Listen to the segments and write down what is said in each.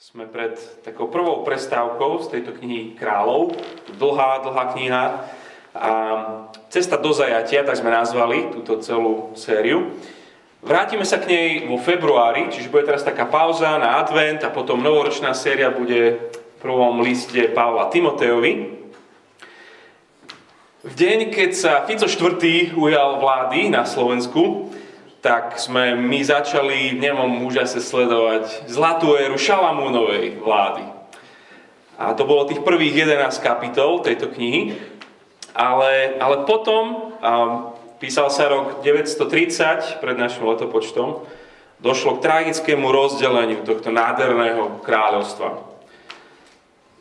Sme pred takou prvou prestávkou z tejto knihy Kráľov. Dlhá, dlhá kniha. A Cesta do zajatia, tak sme nazvali túto celú sériu. Vrátime sa k nej vo februári, čiže bude teraz taká pauza na advent a potom novoročná séria bude v prvom liste Pavla Timotejovi. V deň, keď sa Fico IV. ujal vlády na Slovensku, tak sme my začali v nemom úžase sledovať zlatú éru Šalamúnovej vlády. A to bolo tých prvých 11 kapitol tejto knihy. Ale, ale potom, um, písal sa rok 930 pred našim letopočtom, došlo k tragickému rozdeleniu tohto nádherného kráľovstva.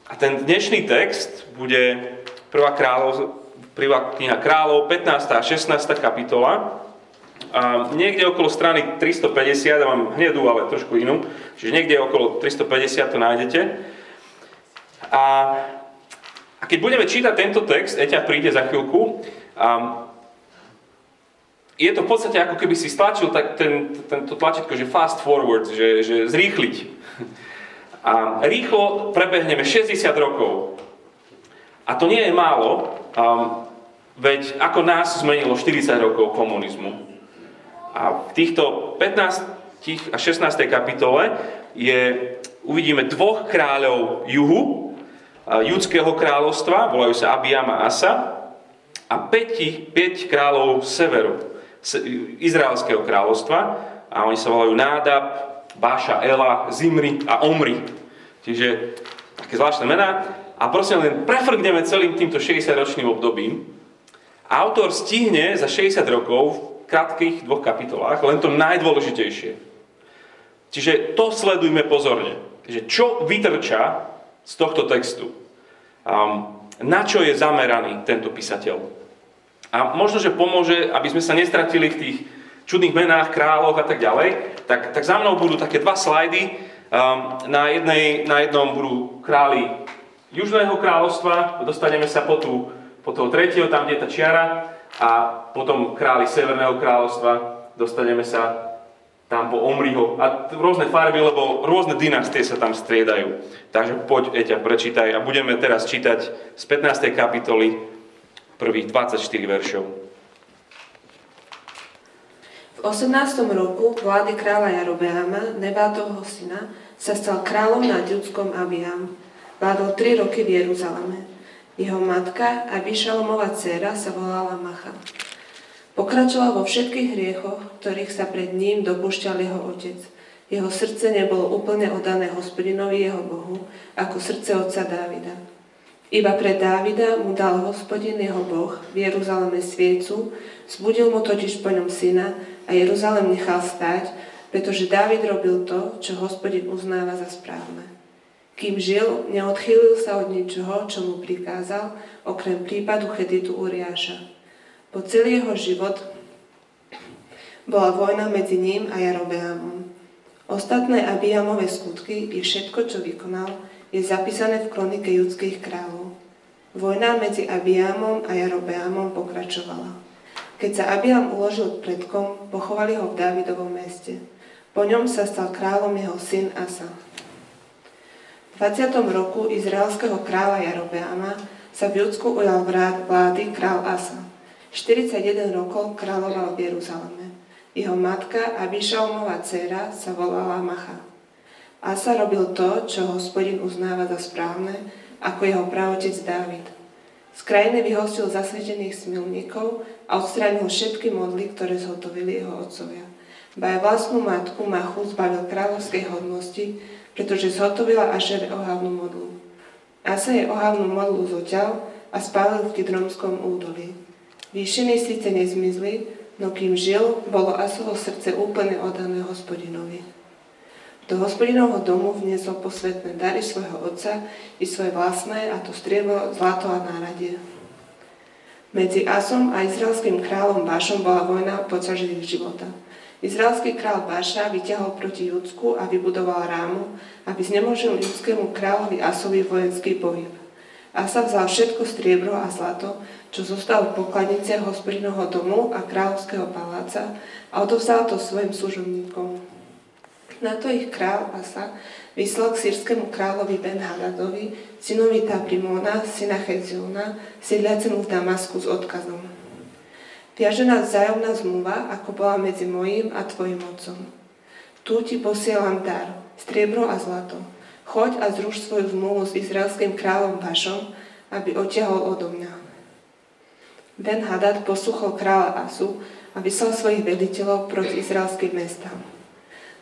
A ten dnešný text bude prvá, kráľov, prvá kniha kráľov, 15. a 16. kapitola, a niekde okolo strany 350, ja mám hnedú, ale trošku inú, čiže niekde okolo 350 to nájdete. A, a keď budeme čítať tento text, Eťa príde za chvíľku, a, je to v podstate ako keby si stlačil tak ten, tento tlačítko, že fast forward, že, že zrýchliť. A rýchlo prebehneme 60 rokov. A to nie je málo, um, veď ako nás zmenilo 40 rokov komunizmu. A v týchto 15 a 16. kapitole je, uvidíme dvoch kráľov juhu, judského kráľovstva, volajú sa Abiam a Asa, a 5, 5 kráľov severu, izraelského kráľovstva, a oni sa volajú Nádab, Báša, Ela, Zimri a Omri. Čiže také zvláštne mená. A prosím, len prefrgneme celým týmto 60-ročným obdobím. Autor stihne za 60 rokov krátkých dvoch kapitolách, len to najdôležitejšie. Čiže to sledujme pozorne. Že čo vytrča z tohto textu? Um, na čo je zameraný tento písateľ? A možno, že pomôže, aby sme sa nestratili v tých čudných menách, kráľoch a tak ďalej, tak, tak za mnou budú také dva slajdy. Um, na, jednej, na jednom budú králi Južného kráľovstva, dostaneme sa po, tú, po toho tretieho, tam, kde je tá čiara, a potom králi Severného kráľovstva, dostaneme sa tam po Omriho a rôzne farby, lebo rôzne dynastie sa tam striedajú. Takže poď, Eťa, prečítaj a budeme teraz čítať z 15. kapitoly prvých 24 veršov. V 18. roku vlády kráľa Jarobeama, Nebátovho syna, sa stal kráľom nad Judskom Abiam. Vládol 3 roky v Jeruzaleme. Jeho matka, Abišalomová dcéra, sa volala Macha. Pokračoval vo všetkých hriechoch, ktorých sa pred ním dopúšťal jeho otec. Jeho srdce nebolo úplne oddané hospodinovi jeho Bohu, ako srdce otca Dávida. Iba pre Dávida mu dal hospodin jeho Boh v Jeruzaleme sviecu, zbudil mu totiž po ňom syna a Jeruzalem nechal stáť, pretože Dávid robil to, čo hospodin uznáva za správne. Kým žil, neodchýlil sa od ničoho, čo mu prikázal, okrem prípadu Cheditu Uriáša. Po celý jeho život bola vojna medzi ním a Jarobeamom. Ostatné Abijamové skutky i všetko, čo vykonal, je zapísané v kronike judských kráľov. Vojna medzi Abijamom a Jarobeamom pokračovala. Keď sa Abijam uložil predkom, pochovali ho v Dávidovom meste. Po ňom sa stal kráľom jeho syn Asa. 20. roku izraelského kráľa Jarobeama sa v Judsku ujal vlády král Asa. 41 rokov kráľoval v Jeruzaleme. Jeho matka Abišalmová dcéra sa volala Macha. Asa robil to, čo hospodin uznáva za správne, ako jeho pravotec Dávid. Z krajiny vyhostil zasvetených smilníkov a odstránil všetky modly, ktoré zhotovili jeho otcovia. Ba vlastnú matku Machu zbavil kráľovskej hodnosti, pretože zhotovila Ašer ohavnú modlu. Asa jej ohavnú modlu zoťal a spálil v Kidromskom údolí. Výšiny síce nezmizli, no kým žil, bolo Asovo srdce úplne oddané hospodinovi. Do hospodinovho domu vniesol posvetné dary svojho otca i svoje vlastné, a to striebro, zlato a náradie. Medzi Asom a izraelským kráľom Bašom bola vojna počas života. Izraelský král Baša vyťahol proti Judsku a vybudoval rámu, aby znemožil judskému kráľovi Asovi vojenský pohyb. Asa vzal všetko striebro a zlato, čo zostalo v pokladniciach hospodinovho domu a kráľovského paláca a odovzdal to svojim služobníkom. Na to ich král Asa vyslal k sírskému kráľovi Ben Hadadovi, synovi Tabrimona, syna Cheziona, sídliacemu v Damasku s odkazom. Viaže nás vzájomná zmluva, ako bola medzi mojím a tvojim otcom. Tu ti posielam dar, striebro a zlato. Choď a zruš svoju zmluvu s izraelským kráľom Bašom, aby odtiahol odo mňa. Ben Hadad posluchol kráľa Asu a vyslal svojich veliteľov proti izraelským mestám.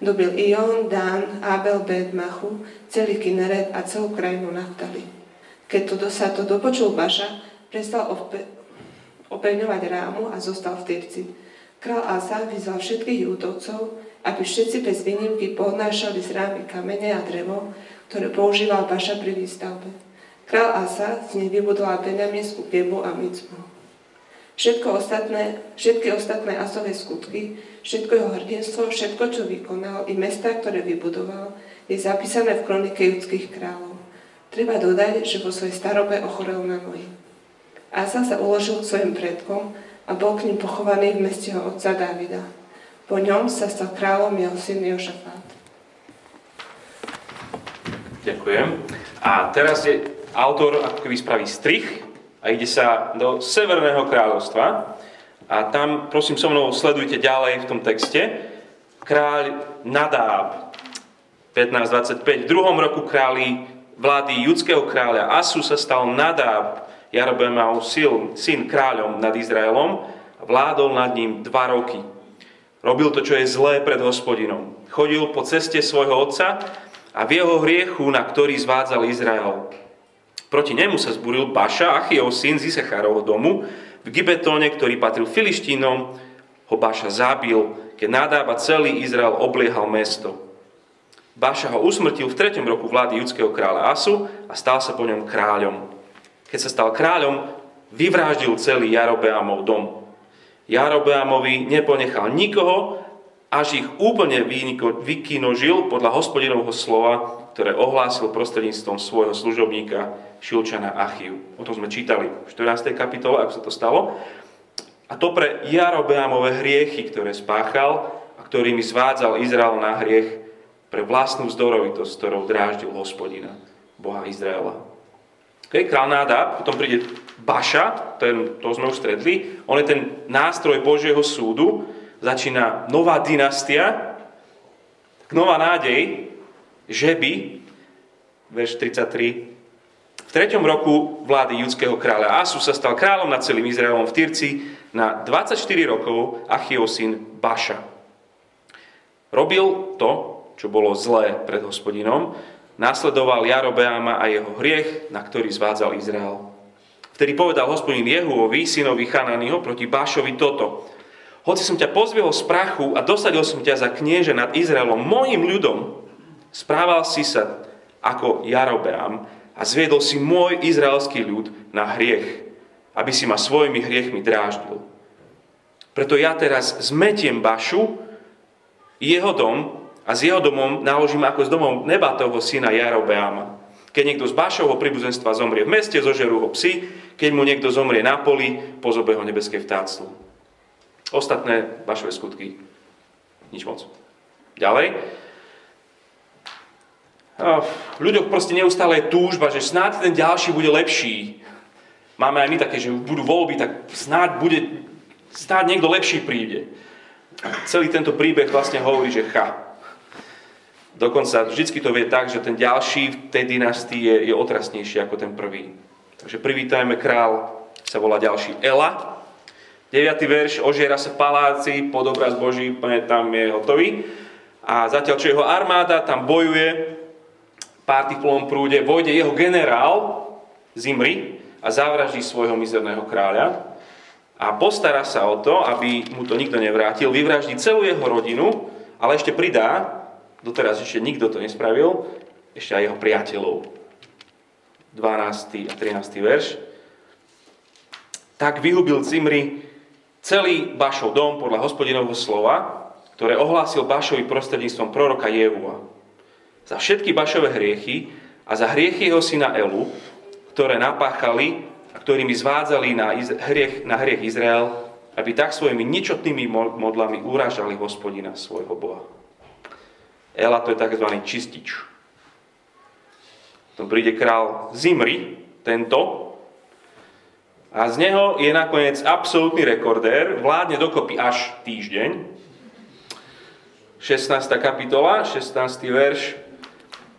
Dobil Ion, Dan, Abel, Bet, Machu, celý Kineret a celú krajinu Naftali. Keď to sa to dopočul Baša, prestal opevňovať rámu a zostal v Tyrci. Král Asa vyzval všetkých júdovcov, aby všetci bez výnimky podnášali z rámy kamene a drevo, ktoré používal Baša pri výstavbe. Král Asa z nej vybudoval Benjamínsku Gebu a Micmu. Všetko ostatné, všetky ostatné Asové skutky, všetko jeho hrdinstvo, všetko, čo vykonal, i mesta, ktoré vybudoval, je zapísané v kronike judských kráľov. Treba dodať, že vo svojej starobe ochorel na nohy. Asa sa uložil k svojim predkom a bol k ním pochovaný v meste jeho otca Davida. Po ňom sa stal kráľom jeho syn Jošafát. Ďakujem. A teraz je autor ako keby spraví strich a ide sa do Severného kráľovstva. A tam, prosím, so mnou sledujte ďalej v tom texte. Kráľ Nadáb, 15.25. V druhom roku králi vlády judského kráľa Asu sa stal Nadáb, Jarobeamov syn kráľom nad Izraelom a vládol nad ním dva roky. Robil to, čo je zlé pred hospodinom. Chodil po ceste svojho otca a v jeho hriechu, na ktorý zvádzal Izrael. Proti nemu sa zburil Baša, Achiov syn z Isecharovho domu, v Gibetóne, ktorý patril Filištínom, ho Baša zabil, keď nadába celý Izrael obliehal mesto. Baša ho usmrtil v 3. roku vlády judského kráľa Asu a stal sa po ňom kráľom keď sa stal kráľom, vyvráždil celý Jarobeamov dom. Jarobeamovi neponechal nikoho, až ich úplne vykinožil podľa hospodinovho slova, ktoré ohlásil prostredníctvom svojho služobníka Šilčana Achiu. O tom sme čítali v 14. kapitole, ako sa to stalo. A to pre Jarobeamové hriechy, ktoré spáchal a ktorými zvádzal Izrael na hriech pre vlastnú vzdorovitosť, ktorou dráždil hospodina, Boha Izraela. Okay, král Nádab, potom príde Baša, ten, to sme už stretli, on je ten nástroj Božieho súdu, začína nová dynastia, nová nádej, že by, verš 33, v treťom roku vlády judského kráľa Asu sa stal kráľom nad celým Izraelom v Tyrci na 24 rokov Achio syn Baša. Robil to, čo bolo zlé pred hospodinom, Následoval Jarobeáma a jeho hriech, na ktorý zvádzal Izrael. Vtedy povedal hospodin Jehuovi, synovi Chanányho, proti Bášovi toto. Hoci som ťa pozviehol z prachu a dosadil som ťa za knieže nad Izraelom, mojim ľudom, správal si sa ako Jarobeám a zviedol si môj izraelský ľud na hriech, aby si ma svojimi hriechmi dráždil. Preto ja teraz zmetiem Bašu, jeho dom a s jeho domom naložím ako s domom Nebatovho syna Jarobeama. Keď niekto z Bášovho príbuzenstva zomrie v meste, zožerú ho psi, keď mu niekto zomrie na poli, pozobe ho nebeské vtáctvo. Ostatné Bašové skutky. Nič moc. Ďalej. V ľuďoch proste neustále je túžba, že snáď ten ďalší bude lepší. Máme aj my také, že budú voľby, tak snáď bude, snáď niekto lepší príde. Celý tento príbeh vlastne hovorí, že cha, Dokonca vždy to vie tak, že ten ďalší v tej dynastii je, je otrasnejší ako ten prvý. Takže privítajme král, sa volá ďalší Ela. 9. verš, ožiera sa v paláci, pod obraz Boží, tam je hotový. A zatiaľ, čo jeho armáda tam bojuje, pár tých plnom prúde, vojde jeho generál Zimri a zavraždí svojho mizerného kráľa a postará sa o to, aby mu to nikto nevrátil, vyvraždí celú jeho rodinu, ale ešte pridá, doteraz ešte nikto to nespravil, ešte aj jeho priateľov. 12. a 13. verš. Tak vyhubil Cimri celý Bašov dom podľa hospodinovho slova, ktoré ohlásil Bašovi prostredníctvom proroka Jehua. Za všetky Bašové hriechy a za hriechy jeho syna Elu, ktoré napáchali a ktorými zvádzali na, hriech, na hriech Izrael, aby tak svojimi ničotnými modlami urážali hospodina svojho Boha. Ela to je tzv. čistič. Potom príde král Zimri, tento, a z neho je nakoniec absolútny rekordér, vládne dokopy až týždeň. 16. kapitola, 16. verš.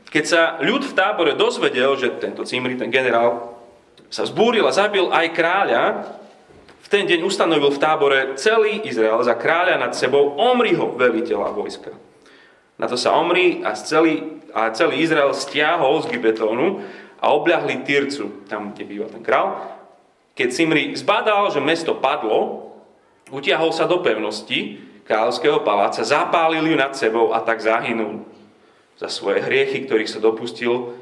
Keď sa ľud v tábore dozvedel, že tento Cimri, ten generál, sa zbúril a zabil aj kráľa, v ten deň ustanovil v tábore celý Izrael za kráľa nad sebou Omriho, veliteľa vojska. Na to sa Omri a celý, a celý Izrael stiahol z Gibetónu a obľahli Tyrcu, tam, kde býva ten král. Keď Simri zbadal, že mesto padlo, utiahol sa do pevnosti kráľovského paláca, zapálil ju nad sebou a tak zahynul za svoje hriechy, ktorých sa dopustil,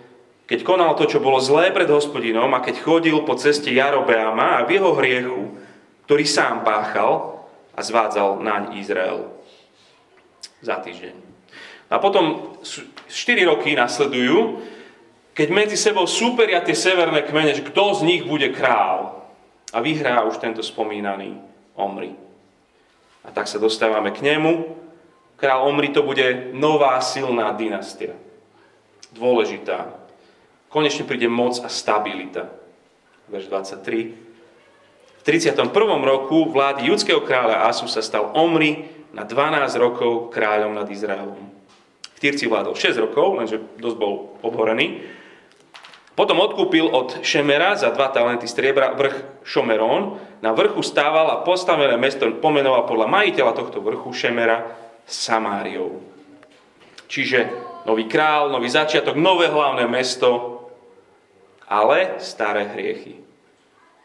keď konal to, čo bolo zlé pred hospodinom a keď chodil po ceste Jarobeama a v jeho hriechu ktorý sám páchal a zvádzal naň Izrael za týždeň. A potom 4 roky nasledujú, keď medzi sebou súperia tie severné kmene, že kto z nich bude král. A vyhrá už tento spomínaný Omri. A tak sa dostávame k nemu. Král Omri to bude nová silná dynastia. Dôležitá. Konečne príde moc a stabilita. Verš 23. 31. roku vlády judského kráľa Asu sa stal Omri na 12 rokov kráľom nad Izraelom. V Tyrci vládol 6 rokov, lenže dosť bol obhorený. Potom odkúpil od Šemera za dva talenty striebra vrch Šomerón. Na vrchu stával a postavené mesto pomenoval podľa majiteľa tohto vrchu Šemera Samáriou. Čiže nový král, nový začiatok, nové hlavné mesto, ale staré hriechy.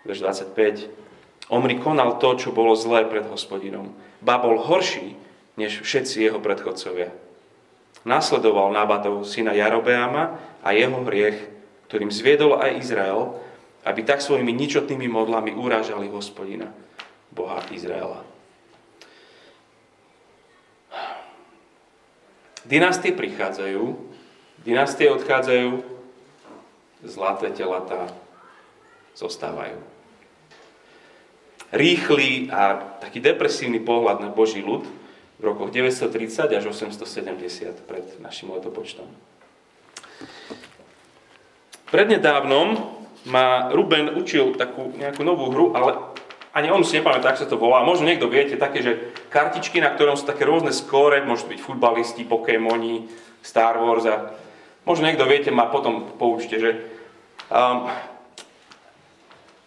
Verš 25. Omri konal to, čo bolo zlé pred hospodinom. Ba bol horší, než všetci jeho predchodcovia. Nasledoval Nábatov syna Jarobeama a jeho hriech, ktorým zviedol aj Izrael, aby tak svojimi ničotnými modlami urážali hospodina, Boha Izraela. Dynastie prichádzajú, dynastie odchádzajú, zlaté telatá zostávajú. Rýchly a taký depresívny pohľad na Boží ľud v rokoch 930 až 870 pred našim letopočtom. Prednedávnom ma Ruben učil takú nejakú novú hru, ale ani on si nepamätá, ako sa to volá. Možno niekto viete, také, že kartičky, na ktorom sú také rôzne skóre, môžu byť futbalisti, Pokémoni, Star Wars a možno niekto viete, ma potom poučte, že um,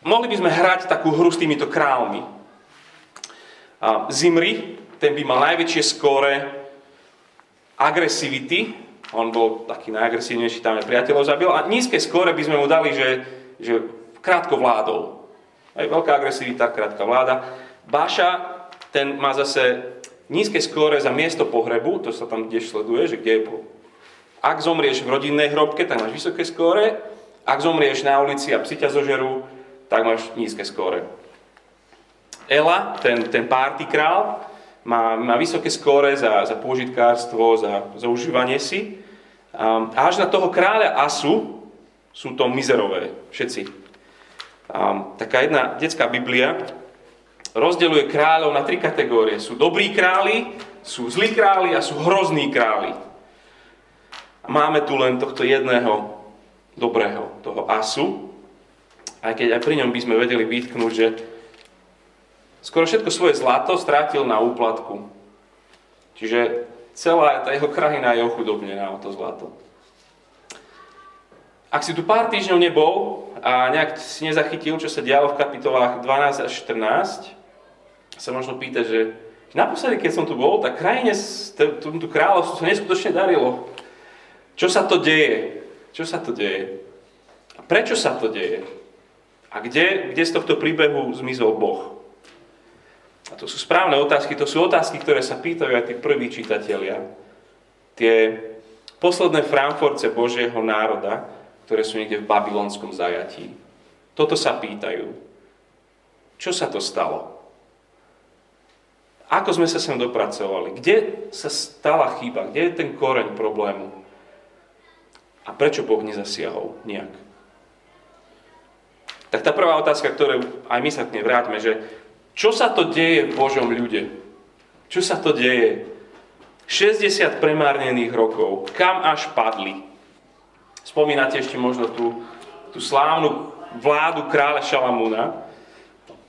mohli by sme hrať takú hru s týmito kráľmi. A Zimri, ten by mal najväčšie skóre agresivity, on bol taký najagresívnejší, tam je priateľov zabil, a nízke skóre by sme mu dali, že, že krátko vládol. Aj veľká agresivita, krátka vláda. Baša, ten má zase nízke skóre za miesto pohrebu, to sa tam tiež sleduje, že kde je po... Ak zomrieš v rodinnej hrobke, tak máš vysoké skóre. Ak zomrieš na ulici a psi ťa zožerú, tak máš nízke skóre. Ela, ten, ten party král, má, má vysoké skóre za, za pôžitkárstvo, za, za si. Um, až na toho kráľa Asu sú to mizerové, všetci. Um, taká jedna detská Biblia rozdeľuje kráľov na tri kategórie. Sú dobrí králi, sú zlí králi a sú hrozní králi. A máme tu len tohto jedného dobrého, toho Asu, aj keď aj pri ňom by sme vedeli vytknúť, že skoro všetko svoje zlato strátil na úplatku. Čiže celá tá jeho krajina je ochudobnená o to zlato. Ak si tu pár týždňov nebol a nejak si nezachytil, čo sa dialo v kapitolách 12 až 14, sa možno pýta, že naposledy, keď som tu bol, tak krajine, tomto kráľovstvu sa neskutočne darilo. Čo sa to deje? Čo sa to deje? A prečo sa to deje? A kde, kde z tohto príbehu zmizol Boh? A to sú správne otázky, to sú otázky, ktoré sa pýtajú aj tí prví čitatelia. Tie posledné Frankfurtce Božieho národa, ktoré sú niekde v babylonskom zajatí. Toto sa pýtajú. Čo sa to stalo? Ako sme sa sem dopracovali? Kde sa stala chyba? Kde je ten koreň problému? A prečo Boh nezasiahol nejak? Tak tá prvá otázka, ktorú aj my sa k nej vráťme, že čo sa to deje v Božom ľude? Čo sa to deje? 60 premárnených rokov. Kam až padli? Spomínate ešte možno tú, tú slávnu vládu kráľa Šalamúna.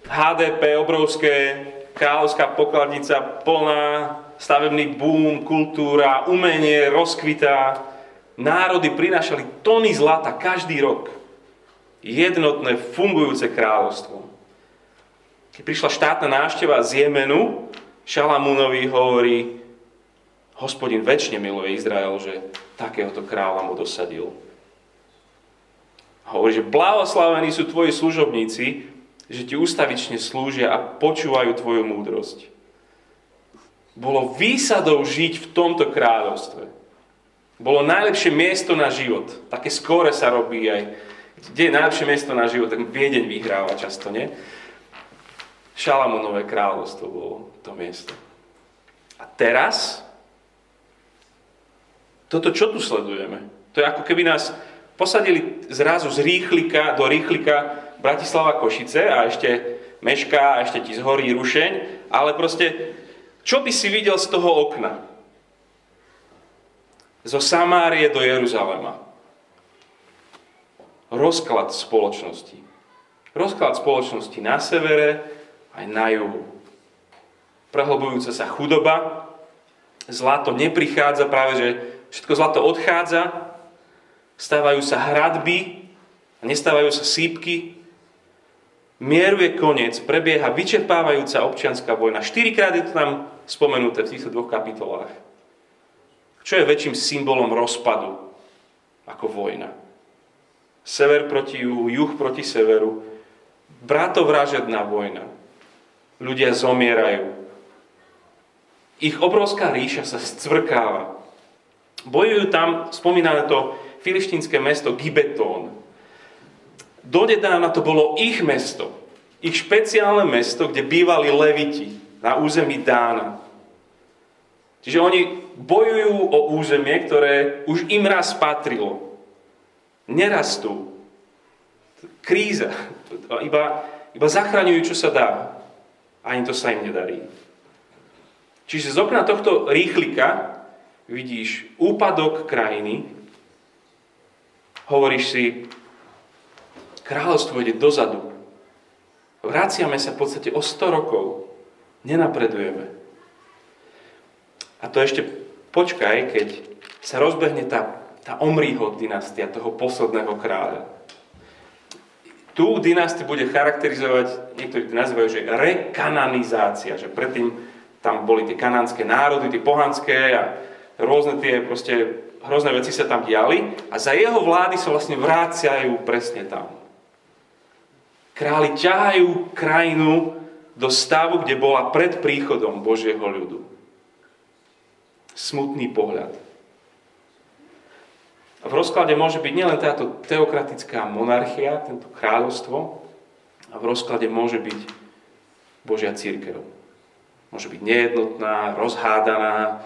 HDP obrovské, kráľovská pokladnica plná, stavebný boom, kultúra, umenie rozkvitá. Národy prinášali tony zlata každý rok. Jednotné, fungujúce kráľovstvo. Keď prišla štátna návšteva z Jemenu, Šalamúnovi hovorí, hospodin väčšine miluje Izrael, že takéhoto kráľa mu dosadil. Hovorí, že blahoslavení sú tvoji služobníci, že ti ustavične slúžia a počúvajú tvoju múdrosť. Bolo výsadou žiť v tomto kráľovstve. Bolo najlepšie miesto na život. Také skore sa robí aj. Kde je najlepšie miesto na život, tak Viedeň vyhráva často, nie? Šalamunové kráľovstvo bolo to miesto. A teraz, toto čo tu sledujeme? To je ako keby nás posadili zrazu z rýchlika do rýchlika Bratislava Košice a ešte mešká a ešte ti zhorí rušeň, ale proste, čo by si videl z toho okna? Zo Samárie do Jeruzalema. Rozklad spoločnosti. Rozklad spoločnosti na severe, aj na juhu. Prehlbujúca sa chudoba, zlato neprichádza, práve že všetko zlato odchádza, stávajú sa hradby, nestávajú sa sípky, mieru je koniec, prebieha vyčerpávajúca občianská vojna. Štyrikrát je to tam spomenuté v týchto dvoch kapitolách. Čo je väčším symbolom rozpadu ako vojna? Sever proti juhu, juh proti severu, bratovražedná vojna ľudia zomierajú. Ich obrovská ríša sa scvrkáva. Bojujú tam, spomínané to filištínske mesto Gibetón. Dodedávna to bolo ich mesto. Ich špeciálne mesto, kde bývali leviti na území Dána. Čiže oni bojujú o územie, ktoré už im raz patrilo. Nerastú. Kríza. Iba, iba zachraňujú, čo sa dá ani to sa im nedarí. Čiže z okna tohto rýchlika vidíš úpadok krajiny, hovoríš si, kráľovstvo ide dozadu. Vraciame sa v podstate o 100 rokov. Nenapredujeme. A to ešte počkaj, keď sa rozbehne tá, tá Omriho dynastia, toho posledného kráľa tú dynastiu bude charakterizovať, niektorí to nazývajú, že rekananizácia, že predtým tam boli tie kanánske národy, tie pohanské a rôzne tie proste hrozné veci sa tam diali a za jeho vlády sa vlastne vráciajú presne tam. Králi ťahajú krajinu do stavu, kde bola pred príchodom Božieho ľudu. Smutný pohľad. V rozklade môže byť nielen táto teokratická monarchia, tento kráľovstvo, a v rozklade môže byť Božia církev. Môže byť nejednotná, rozhádaná,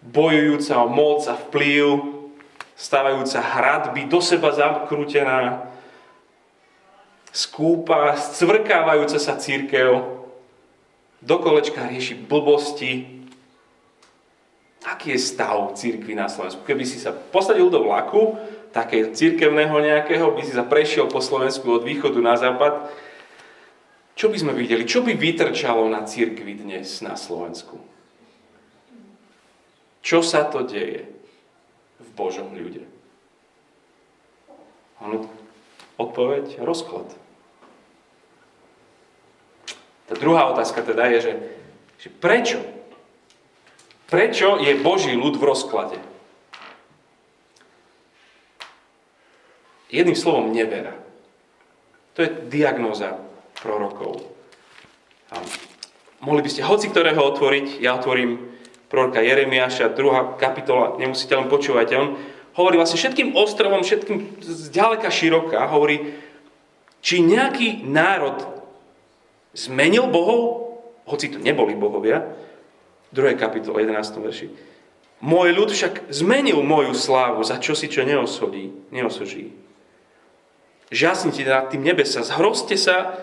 bojujúca o moc a vplyv, stavajúca hradby, do seba zakrútená, skúpa, scvrkávajúca sa církev, do kolečka rieši blbosti, Aký je stav církvy na Slovensku? Keby si sa posadil do vlaku, také církevného nejakého, by si sa prešiel po Slovensku od východu na západ, čo by sme videli? Čo by vytrčalo na církvi dnes na Slovensku? Čo sa to deje v Božom ľude? Ano, odpoveď, rozklad. Tá druhá otázka teda je, že, že prečo Prečo je Boží ľud v rozklade? Jedným slovom nevera. To je diagnóza prorokov. A mohli by ste hoci ktorého otvoriť, ja otvorím proroka Jeremiáša, druhá kapitola, nemusíte len počúvať, on hovorí vlastne všetkým ostrovom, všetkým zďaleka široká, hovorí, či nejaký národ zmenil bohov, hoci to neboli bohovia, 2. kapitole 11. verši. Môj ľud však zmenil moju slávu za čo si čo neosodí, neosoží. Žasnite nad tým nebesa, zhrozte sa,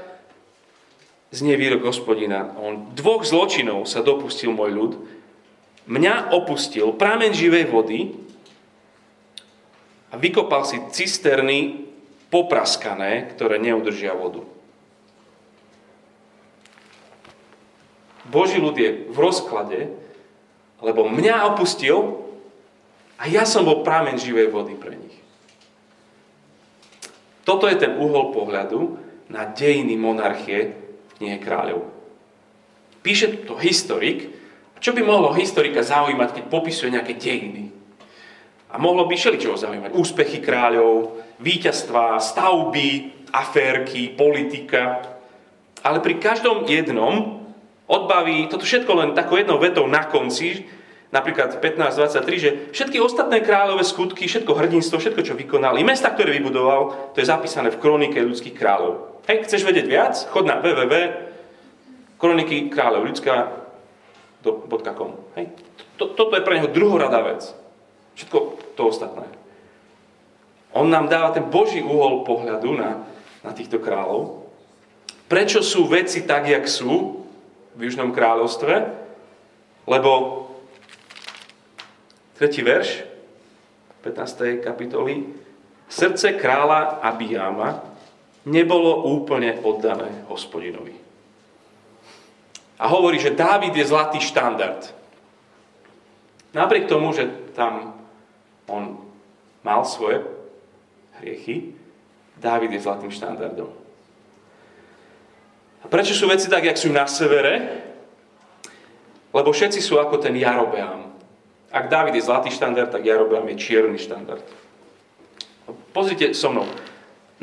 znie výrok hospodina. On dvoch zločinov sa dopustil môj ľud. mňa opustil prámen živej vody a vykopal si cisterny popraskané, ktoré neudržia vodu. Boží ľud je v rozklade, lebo mňa opustil a ja som bol prámen živej vody pre nich. Toto je ten uhol pohľadu na dejiny monarchie v knihe kráľov. Píše to historik, čo by mohlo historika zaujímať, keď popisuje nejaké dejiny? A mohlo by čo zaujímať. Úspechy kráľov, víťazstva, stavby, aférky, politika. Ale pri každom jednom odbaví toto všetko len takou jednou vetou na konci, napríklad 15.23, že všetky ostatné kráľové skutky, všetko hrdinstvo, všetko, čo vykonal, i mesta, ktoré vybudoval, to je zapísané v kronike ľudských kráľov. Hej, chceš vedieť viac? Chod na www kroniky kráľov ľudská.com. Hej. Toto je pre neho druhoradá vec. Všetko to ostatné. On nám dáva ten Boží uhol pohľadu na, na týchto kráľov. Prečo sú veci tak, jak sú v Južnom kráľovstve? Lebo tretí verš 15. kapitoly Srdce kráľa Abijama nebolo úplne oddané hospodinovi. A hovorí, že Dávid je zlatý štandard. Napriek tomu, že tam on mal svoje hriechy, Dávid je zlatým štandardom. Prečo sú veci tak, jak sú na severe? Lebo všetci sú ako ten Jarobeam. Ak Dávid je zlatý štandard, tak Jarobeam je čierny štandard. Pozrite so mnou.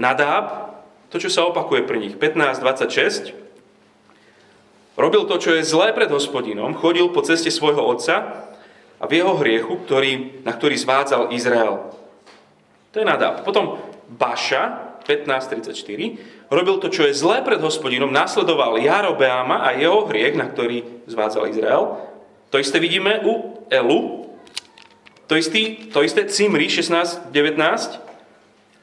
Nadáb, to, čo sa opakuje pri nich, 15.26, robil to, čo je zlé pred hospodinom, chodil po ceste svojho otca a v jeho hriechu, ktorý, na ktorý zvádzal Izrael. To je Nadáb. Potom Baša, 15.34, robil to, čo je zlé pred hospodinom, nasledoval Jarobeama a jeho hriech, na ktorý zvádzal Izrael. To isté vidíme u Elu, to, istý, to isté Cimri 16.19,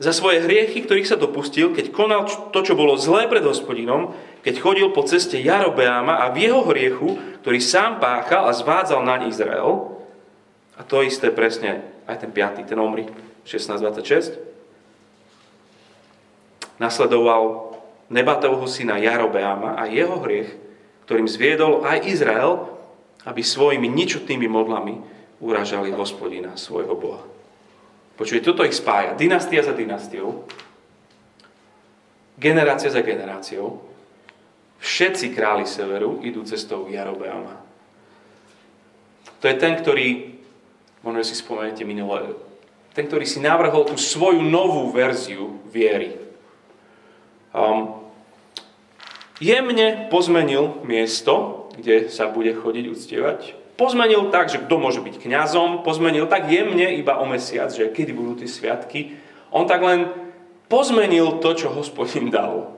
za svoje hriechy, ktorých sa dopustil, keď konal to, čo bolo zlé pred hospodinom, keď chodil po ceste Jarobeama a v jeho hriechu, ktorý sám páchal a zvádzal na Izrael, a to isté presne aj ten piatý, ten Omri 16.26. Nasledoval Nebatovho syna Jarobeama a jeho hriech, ktorým zviedol aj Izrael, aby svojimi ničutnými modlami uražali hospodina, svojho Boha. Počujete, toto ich spája. Dynastia za dynastiou, generácia za generáciou. Všetci králi severu idú cestou Jarobeama. To je ten, ktorý Možno si spomenete minulé. Ten, ktorý si navrhol tú svoju novú verziu viery. Um, jemne pozmenil miesto, kde sa bude chodiť uctievať. Pozmenil tak, že kto môže byť kňazom, pozmenil tak jemne iba o mesiac, že kedy budú tie sviatky. On tak len pozmenil to, čo hospodin dal.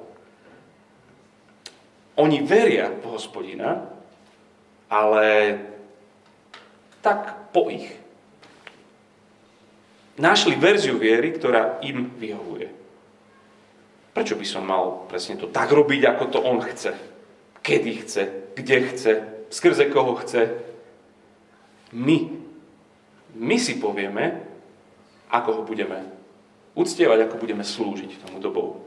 Oni veria v hospodina, ale tak po ich našli verziu viery, ktorá im vyhovuje. Prečo by som mal presne to tak robiť, ako to on chce? Kedy chce? Kde chce? Skrze koho chce? My. My si povieme, ako ho budeme uctievať, ako budeme slúžiť tomu dobou.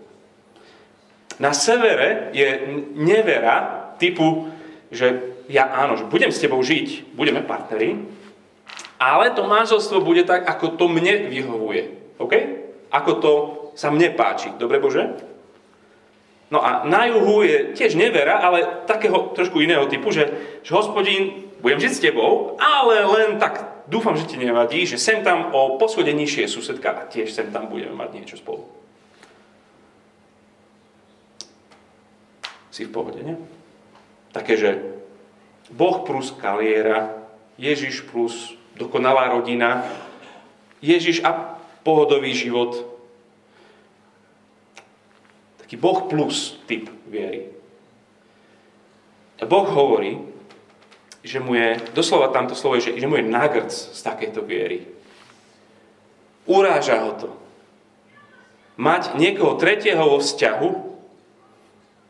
Na severe je nevera typu, že ja áno, že budem s tebou žiť, budeme partneri, ale to manželstvo bude tak, ako to mne vyhovuje. OK? Ako to sa mne páči. Dobre Bože? No a na juhu je tiež nevera, ale takého trošku iného typu, že, že hospodín, budem žiť s tebou, ale len tak dúfam, že ti nevadí, že sem tam o poschode nižšie je susedka a tiež sem tam budeme mať niečo spolu. Si v pohode, nie? Také, že Boh plus kaliera, Ježiš plus dokonalá rodina, Ježiš a pohodový život. Taký Boh plus typ viery. A Boh hovorí, že mu je, doslova tamto slovo je, že, že mu je nagrc z takejto viery. Uráža ho to. Mať niekoho tretieho vo vzťahu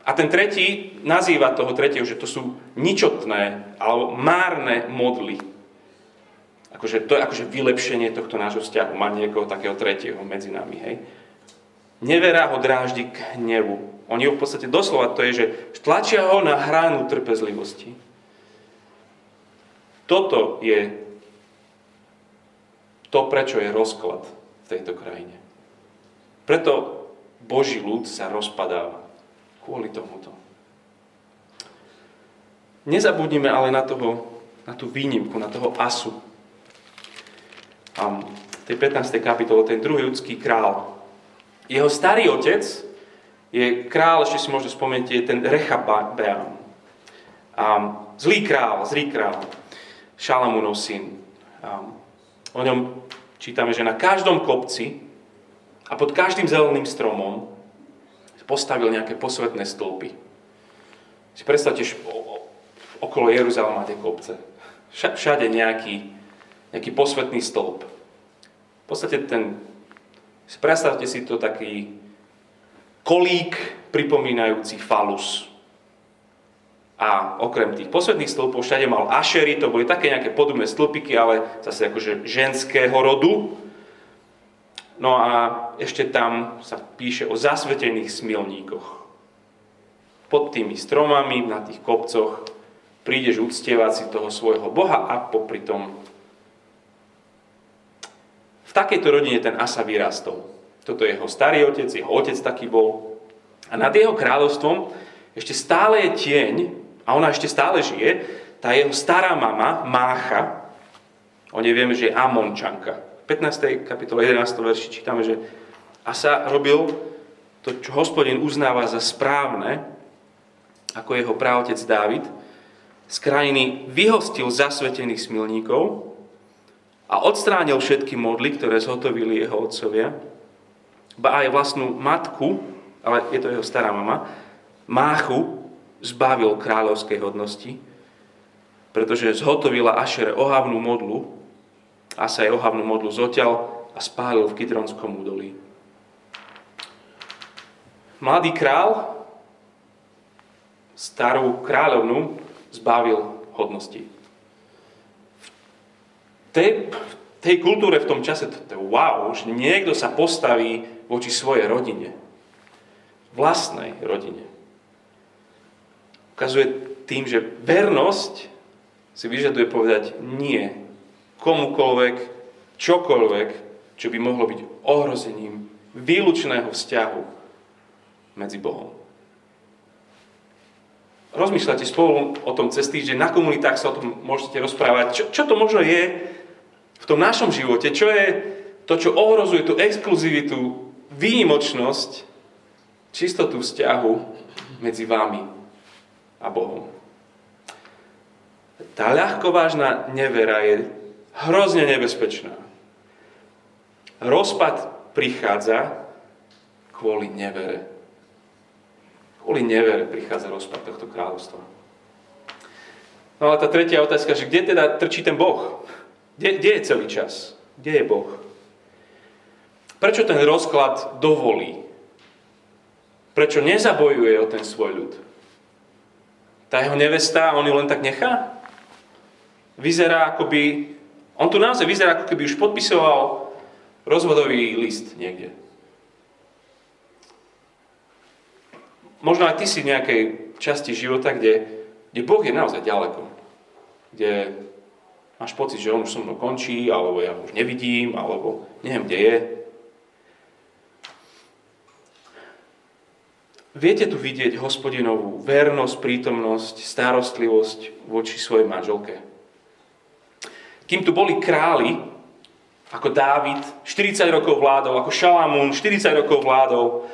a ten tretí nazýva toho tretieho, že to sú ničotné alebo márne modly Akože to je akože vylepšenie tohto nášho vzťahu, mať niekoho takého tretieho medzi nami, hej. Nevera ho dráždi k hnevu. Oni ho v podstate doslova to je, že tlačia ho na hránu trpezlivosti. Toto je to, prečo je rozklad v tejto krajine. Preto Boží ľud sa rozpadáva kvôli tomuto. Nezabudnime ale na, toho, na tú výnimku, na toho asu. A v tej 15. kapitole, ten druhý ľudský král. Jeho starý otec je král, ešte si možno spomeniete, je ten Rechabeam. A zlý král, zlý král. Šalamúnov syn. O ňom čítame, že na každom kopci a pod každým zeleným stromom postavil nejaké posvetné stĺpy. Si predstavte, okolo Jeruzalema tie kopce. Všade nejaký, nejaký posvetný stĺp. V podstate ten, predstavte si to taký kolík pripomínajúci falus. A okrem tých posvetných stĺpov všade mal ašery, to boli také nejaké podobné stĺpiky, ale zase akože ženského rodu. No a ešte tam sa píše o zasvetených smilníkoch. Pod tými stromami, na tých kopcoch, prídeš uctievať si toho svojho Boha a popri tom takejto rodine ten Asa vyrastol. Toto je jeho starý otec, jeho otec taký bol. A nad jeho kráľovstvom ešte stále je tieň, a ona ešte stále žije, tá jeho stará mama, Mácha, o nej vieme, že je Amončanka. V 15. kapitole 11. verši čítame, že Asa robil to, čo hospodin uznáva za správne, ako jeho právotec Dávid, z krajiny vyhostil zasvetených smilníkov a odstránil všetky modly, ktoré zhotovili jeho otcovia, ba aj vlastnú matku, ale je to jeho stará mama, Máchu zbavil kráľovskej hodnosti, pretože zhotovila Ašere ohavnú modlu, a sa jej ohavnú modlu zoťal a spálil v Kidronskom údolí. Mladý král starú kráľovnu zbavil hodnosti. Tej, tej kultúre v tom čase, to, to wow, že niekto sa postaví voči svojej rodine. Vlastnej rodine. Ukazuje tým, že vernosť si vyžaduje povedať nie komukoľvek, čokoľvek, čo by mohlo byť ohrozením výlučného vzťahu medzi Bohom rozmýšľate spolu o tom cez týždeň, na komunitách sa o tom môžete rozprávať. Čo, čo to možno je v tom našom živote? Čo je to, čo ohrozuje tú exkluzivitu, výnimočnosť, čistotu vzťahu medzi vami a Bohom? Tá ľahkovážna nevera je hrozne nebezpečná. Rozpad prichádza kvôli nevere. Kvôli nevere prichádza rozpad tohto kráľovstva. No ale tá tretia otázka, že kde teda trčí ten Boh? Kde, kde je celý čas? Kde je Boh? Prečo ten rozklad dovolí? Prečo nezabojuje o ten svoj ľud? Tá jeho nevesta, on ju len tak nechá? Vyzerá ako by... On tu naozaj vyzerá, ako keby už podpisoval rozvodový list niekde. možno aj ty si v nejakej časti života, kde, kde Boh je naozaj ďaleko. Kde máš pocit, že On už so mnou končí, alebo ja už nevidím, alebo neviem, kde je. Viete tu vidieť hospodinovú vernosť, prítomnosť, starostlivosť voči svojej manželke. Kým tu boli králi, ako Dávid, 40 rokov vládol, ako Šalamún, 40 rokov vládol,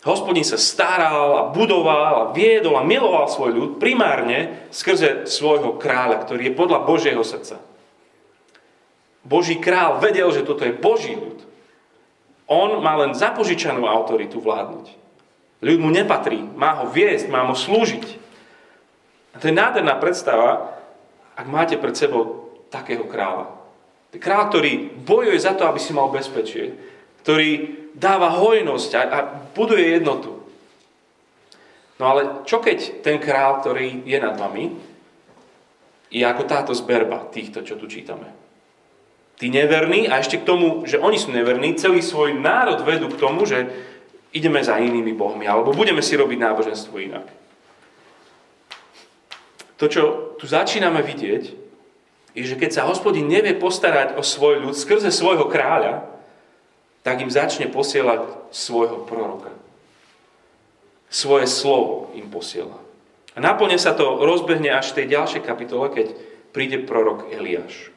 Hospodin sa staral a budoval a viedol a miloval svoj ľud primárne skrze svojho kráľa, ktorý je podľa Božieho srdca. Boží král vedel, že toto je Boží ľud. On má len zapožičanú autoritu vládnuť. Ľud mu nepatrí, má ho viesť, má mu slúžiť. A to je nádherná predstava, ak máte pred sebou takého kráľa. Král, ktorý bojuje za to, aby si mal bezpečie, ktorý dáva hojnosť a, a buduje jednotu. No ale čo keď ten král, ktorý je nad vami, je ako táto zberba týchto, čo tu čítame? Tí neverní a ešte k tomu, že oni sú neverní, celý svoj národ vedú k tomu, že ideme za inými bohmi, alebo budeme si robiť náboženstvo inak. To, čo tu začíname vidieť, je, že keď sa hospodin nevie postarať o svoj ľud skrze svojho kráľa, tak im začne posielať svojho proroka. Svoje slovo im posiela. A naplne sa to rozbehne až v tej ďalšej kapitole, keď príde prorok Eliáš.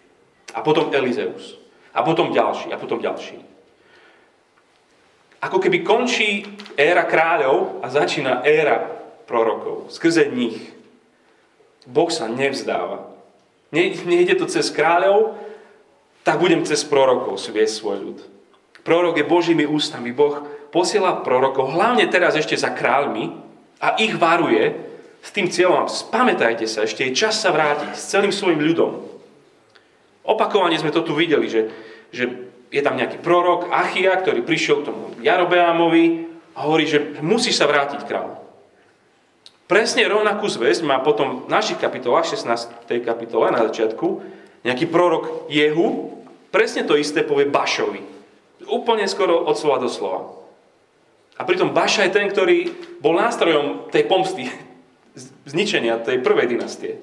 A potom Elizeus. A potom ďalší. A potom ďalší. Ako keby končí éra kráľov a začína éra prorokov. Skrze nich. Boh sa nevzdáva. Nejde to cez kráľov, tak budem cez prorokov sviesť svoj ľud. Prorok je Božími ústami. Boh posiela prorokov, hlavne teraz ešte za kráľmi a ich varuje s tým cieľom, spamätajte sa, ešte je čas sa vrátiť s celým svojim ľudom. Opakovane sme to tu videli, že, že je tam nejaký prorok Achia, ktorý prišiel k tomu Jarobeámovi a hovorí, že musí sa vrátiť kráľ. Presne rovnakú zväzť má potom v našich kapitolách, 16. kapitole na začiatku, nejaký prorok Jehu, presne to isté povie Bašovi. Úplne skoro od slova do slova. A pritom Baša je ten, ktorý bol nástrojom tej pomsty, zničenia tej prvej dynastie.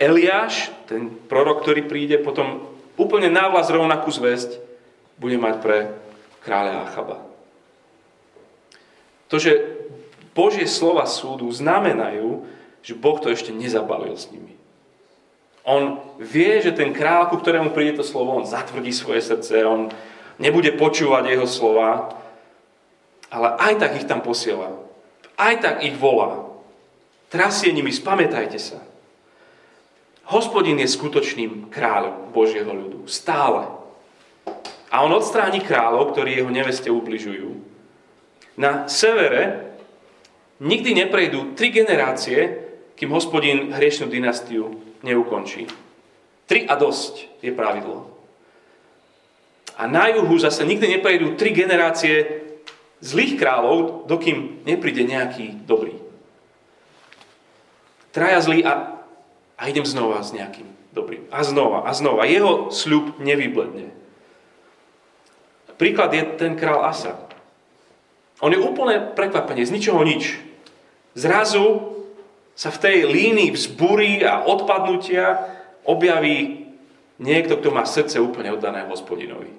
Eliáš, ten prorok, ktorý príde, potom úplne návlas rovnakú zväzť bude mať pre kráľa Achaba. To, že Božie slova súdu znamenajú, že Boh to ešte nezabalil s nimi. On vie, že ten král, ku ktorému príde to slovo, on zatvrdí svoje srdce, on nebude počúvať jeho slova, ale aj tak ich tam posiela. Aj tak ich volá. Trasie nimi, spamätajte sa. Hospodin je skutočným kráľom Božieho ľudu. Stále. A on odstráni kráľov, ktorí jeho neveste ubližujú. Na severe nikdy neprejdú tri generácie, kým hospodin hriešnú dynastiu neukončí. Tri a dosť je pravidlo. A na juhu zase nikdy neprejdú tri generácie zlých kráľov, dokým nepríde nejaký dobrý. Traja zlí a a idem znova s nejakým dobrým. A znova, a znova. Jeho sľub nevybledne. Príklad je ten král Asa. On je úplne prekvapenie, z ničoho nič. Zrazu sa v tej línii vzbúry a odpadnutia objaví niekto, kto má srdce úplne oddané hospodinovi.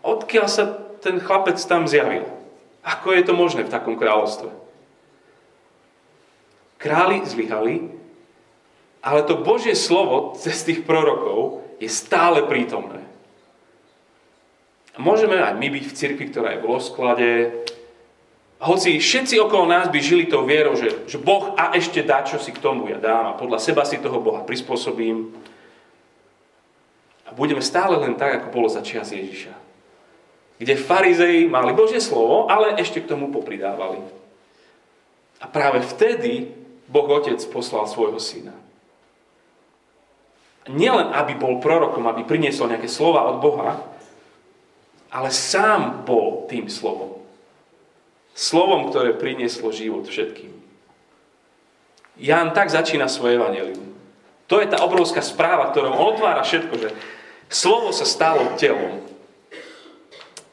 Odkiaľ sa ten chlapec tam zjavil? Ako je to možné v takom kráľovstve? Králi zlyhali, ale to Božie slovo cez tých prorokov je stále prítomné. Môžeme aj my byť v cirkvi, ktorá je v rozklade, hoci všetci okolo nás by žili tou vierou, že, že Boh a ešte dá, čo si k tomu ja dám a podľa seba si toho Boha prispôsobím. A budeme stále len tak, ako bolo za čias Ježiša. Kde farizei mali Božie slovo, ale ešte k tomu popridávali. A práve vtedy Boh Otec poslal svojho syna nielen aby bol prorokom, aby priniesol nejaké slova od Boha, ale sám bol tým slovom. Slovom, ktoré prinieslo život všetkým. Ján tak začína svoje evanelium. To je tá obrovská správa, ktorou on otvára všetko, že slovo sa stalo telom.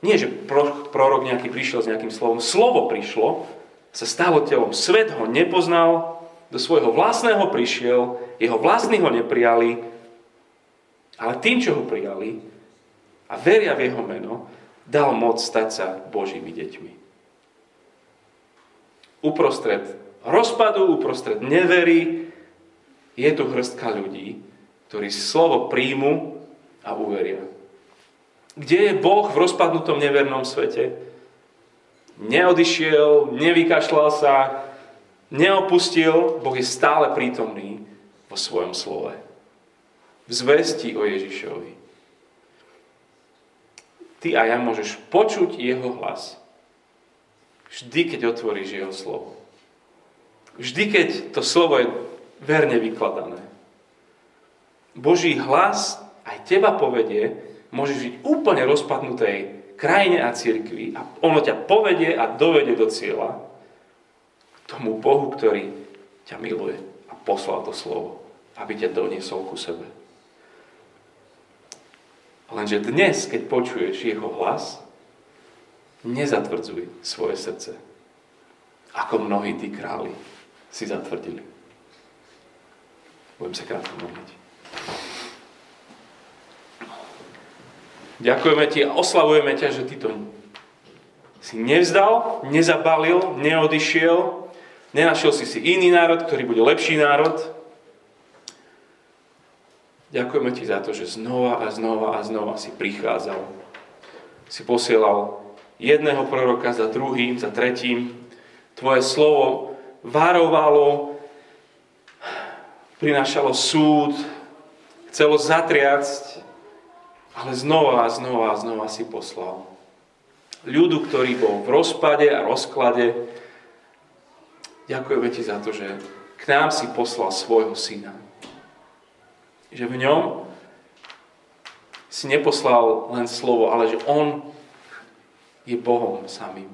Nie, že prorok nejaký prišiel s nejakým slovom. Slovo prišlo, sa stalo telom. Svet ho nepoznal, do svojho vlastného prišiel, jeho vlastní ho neprijali, ale tým, čo ho prijali a veria v jeho meno, dal moc stať sa Božími deťmi. Uprostred rozpadu, uprostred nevery je tu hrstka ľudí, ktorí slovo príjmu a uveria. Kde je Boh v rozpadnutom nevernom svete? Neodišiel, nevykašľal sa, neopustil, Boh je stále prítomný vo svojom slove v zvesti o Ježišovi. Ty a ja môžeš počuť jeho hlas. Vždy, keď otvoríš jeho slovo. Vždy, keď to slovo je verne vykladané. Boží hlas aj teba povedie, môžeš žiť úplne rozpadnutej krajine a cirkvi a ono ťa povedie a dovede do cieľa tomu Bohu, ktorý ťa miluje a poslal to slovo, aby ťa doniesol ku sebe. Lenže dnes, keď počuješ jeho hlas, nezatvrdzuj svoje srdce. Ako mnohí tí králi si zatvrdili. Budem sa krátko modliť. Ďakujeme ti a oslavujeme ťa, že ty to si nevzdal, nezabalil, neodišiel, nenašiel si si iný národ, ktorý bude lepší národ. Ďakujeme ti za to, že znova a znova a znova si prichádzal. Si posielal jedného proroka za druhým, za tretím. Tvoje slovo varovalo, prinášalo súd, chcelo zatriacť, ale znova a znova a znova si poslal. Ľudu, ktorý bol v rozpade a rozklade, ďakujeme ti za to, že k nám si poslal svojho syna. Že v ňom si neposlal len slovo, ale že on je Bohom samým.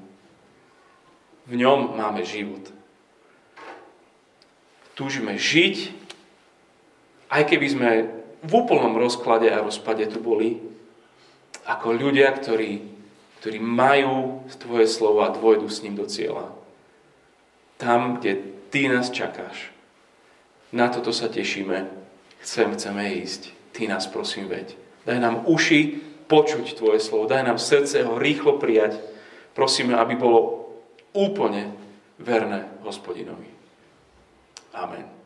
V ňom máme život. Túžime žiť, aj keby sme v úplnom rozklade a rozpade tu boli, ako ľudia, ktorí, ktorí majú tvoje slovo a dvojdu s ním do cieľa. Tam, kde ty nás čakáš. Na toto sa tešíme. Chcem, chceme ísť. Ty nás prosím veď. Daj nám uši počuť tvoje slovo. Daj nám srdce ho rýchlo prijať. Prosíme, aby bolo úplne verné hospodinovi. Amen.